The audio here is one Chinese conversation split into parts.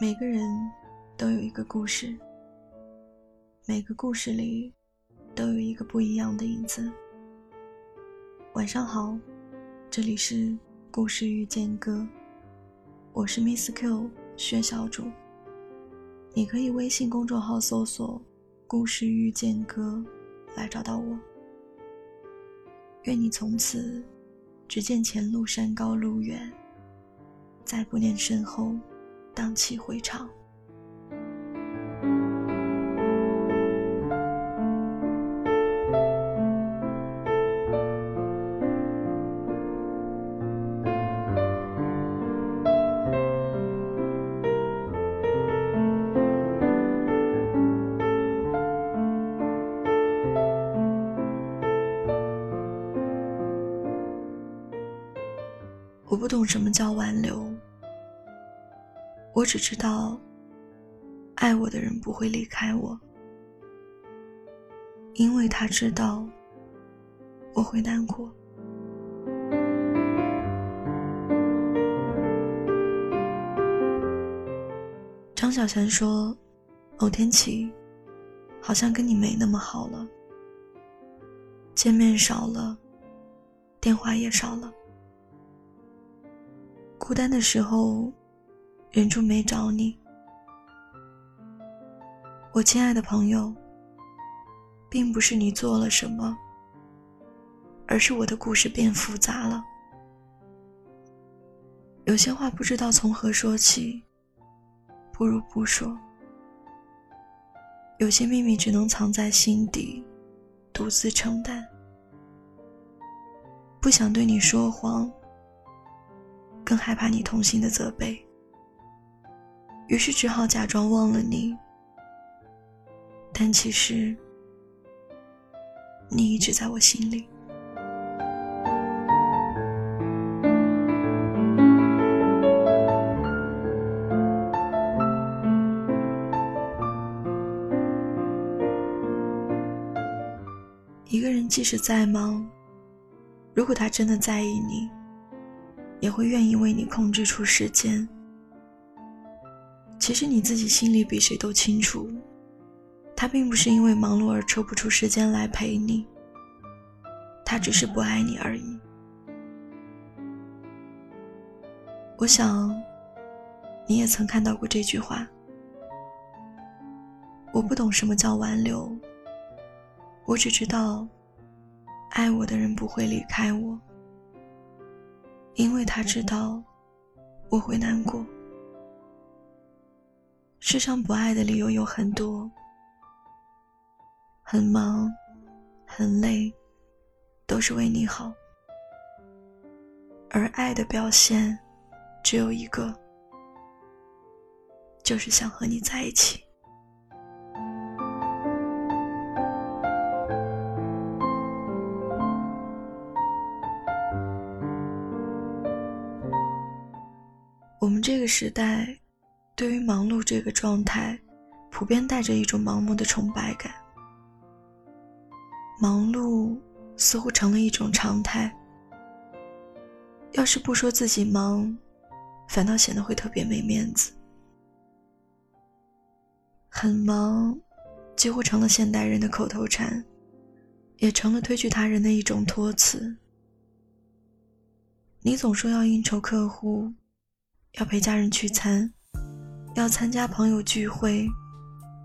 每个人都有一个故事，每个故事里都有一个不一样的影子。晚上好，这里是故事遇见歌，我是 Miss Q 薛小主。你可以微信公众号搜索“故事遇见歌”来找到我。愿你从此只见前路山高路远，再不念身后。荡气回肠。我不懂什么叫挽留。我只知道，爱我的人不会离开我，因为他知道我会难过。张小娴说：“某天起，好像跟你没那么好了，见面少了，电话也少了，孤单的时候。”忍住没找你，我亲爱的朋友，并不是你做了什么，而是我的故事变复杂了。有些话不知道从何说起，不如不说；有些秘密只能藏在心底，独自承担。不想对你说谎，更害怕你痛心的责备。于是只好假装忘了你，但其实你一直在我心里。一个人即使再忙，如果他真的在意你，也会愿意为你控制出时间。其实你自己心里比谁都清楚，他并不是因为忙碌而抽不出时间来陪你，他只是不爱你而已。我想，你也曾看到过这句话。我不懂什么叫挽留，我只知道，爱我的人不会离开我，因为他知道我会难过。世上不爱的理由有很多，很忙，很累，都是为你好。而爱的表现，只有一个，就是想和你在一起。我们这个时代。对于忙碌这个状态，普遍带着一种盲目的崇拜感。忙碌似乎成了一种常态。要是不说自己忙，反倒显得会特别没面子。很忙，几乎成了现代人的口头禅，也成了推拒他人的一种托词。你总说要应酬客户，要陪家人聚餐。要参加朋友聚会，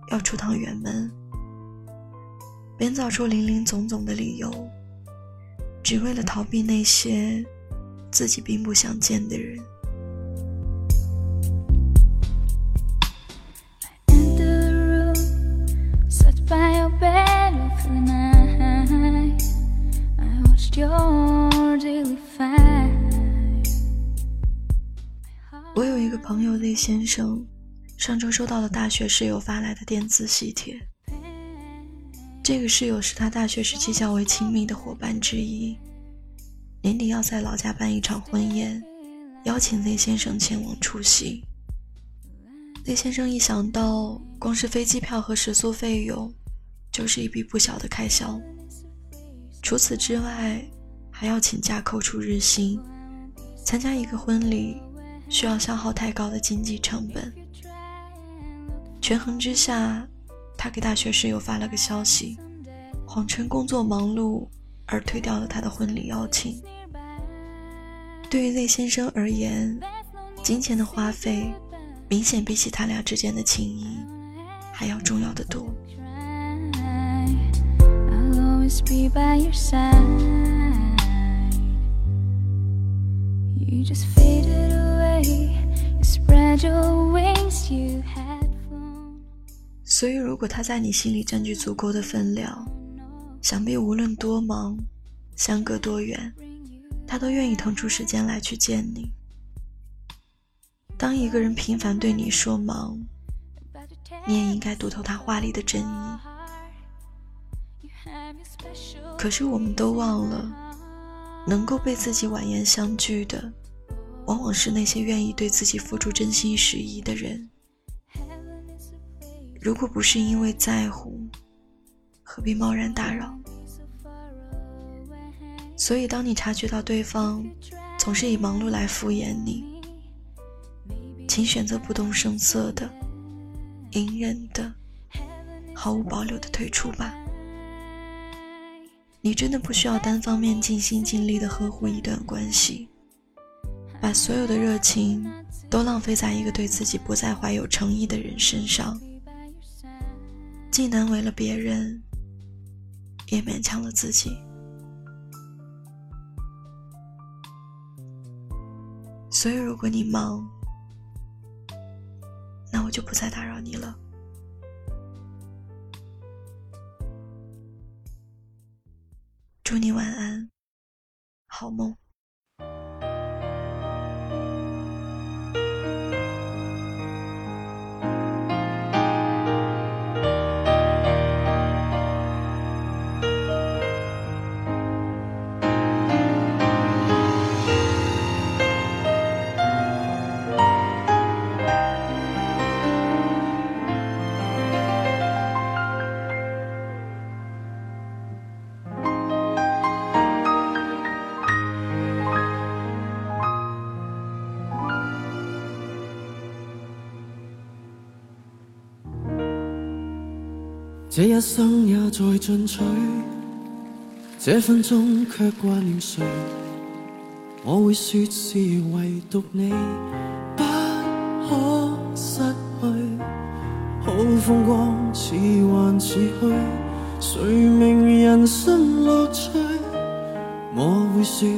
要出趟远门，编造出林林总总的理由，只为了逃避那些自己并不想见的人。朋友 Z 先生。上周收到了大学室友发来的电子喜帖。这个室友是他大学时期较为亲密的伙伴之一。年底要在老家办一场婚宴，邀请 Z 先生前往出席。Z 先生一想到光是飞机票和食宿费用，就是一笔不小的开销。除此之外，还要请假扣除日薪，参加一个婚礼需要消耗太高的经济成本。权衡之下，他给大学室友发了个消息，谎称工作忙碌而推掉了他的婚礼邀请。对于 Z 先生而言，金钱的花费。明显比起他俩之间的情谊还要重要的多。You just faded away. 所以，如果他在你心里占据足够的分量，想必无论多忙，相隔多远，他都愿意腾出时间来去见你。当一个人频繁对你说忙，你也应该读透他话里的真意。可是我们都忘了，能够被自己婉言相拒的，往往是那些愿意对自己付出真心实意的人。如果不是因为在乎，何必贸然打扰？所以，当你察觉到对方总是以忙碌来敷衍你，请选择不动声色的、隐忍的、毫无保留的退出吧。你真的不需要单方面尽心尽力的呵护一段关系，把所有的热情都浪费在一个对自己不再怀有诚意的人身上，既难为了别人，也勉强了自己。所以，如果你忙，那我就不再打扰你了。祝你晚安，好梦。这一生也在进取，这分钟却挂念谁？我会说是唯独你不可失去。好风光似幻似虚，谁明人生乐趣？我会说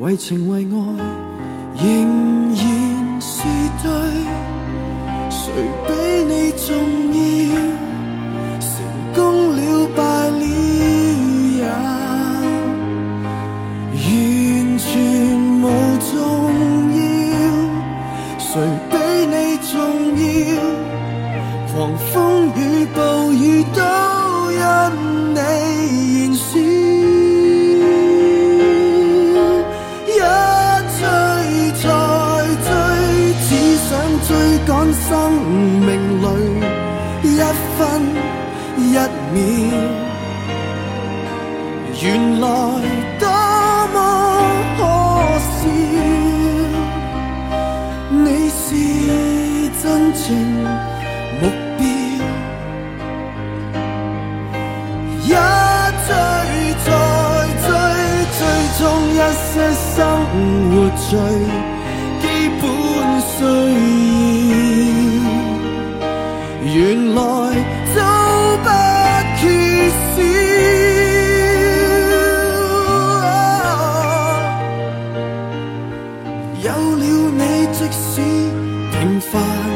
为情为爱仍然是对，谁比你重最基本需要，原来都不缺少。有了你，即使平凡。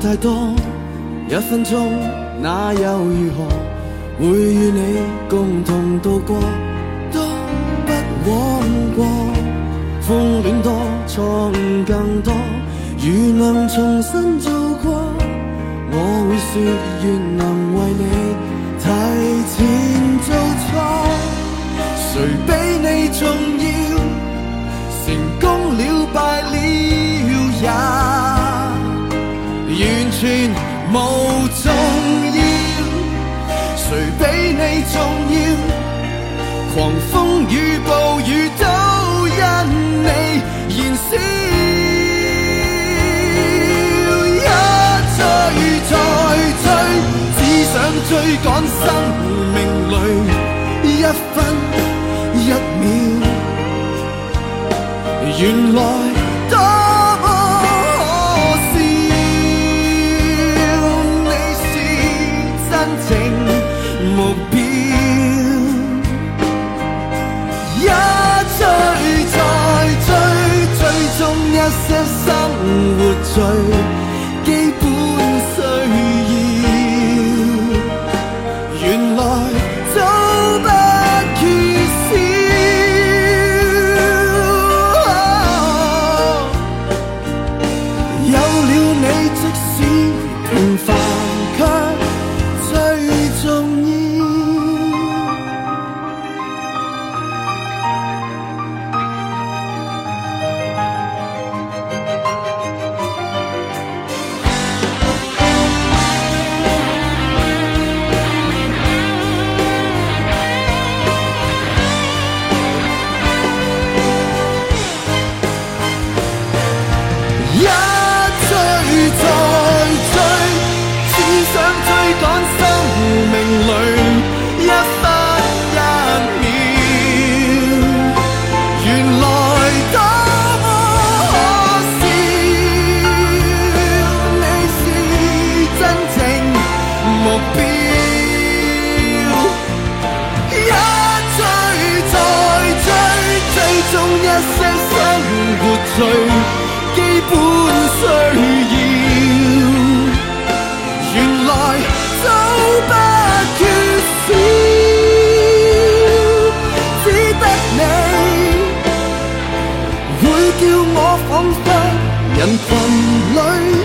太多，一分钟那又如何？会与你共同度过，都不枉过。风景多，错误更多。如能重新做过，我会说，愿能为你提前做错。谁比你重要？成功了敗全無重要。誰比你重要？狂風與暴雨都因你燃燒，一追再追，只想追趕生命里一分一秒。原來叫我彷彿人群里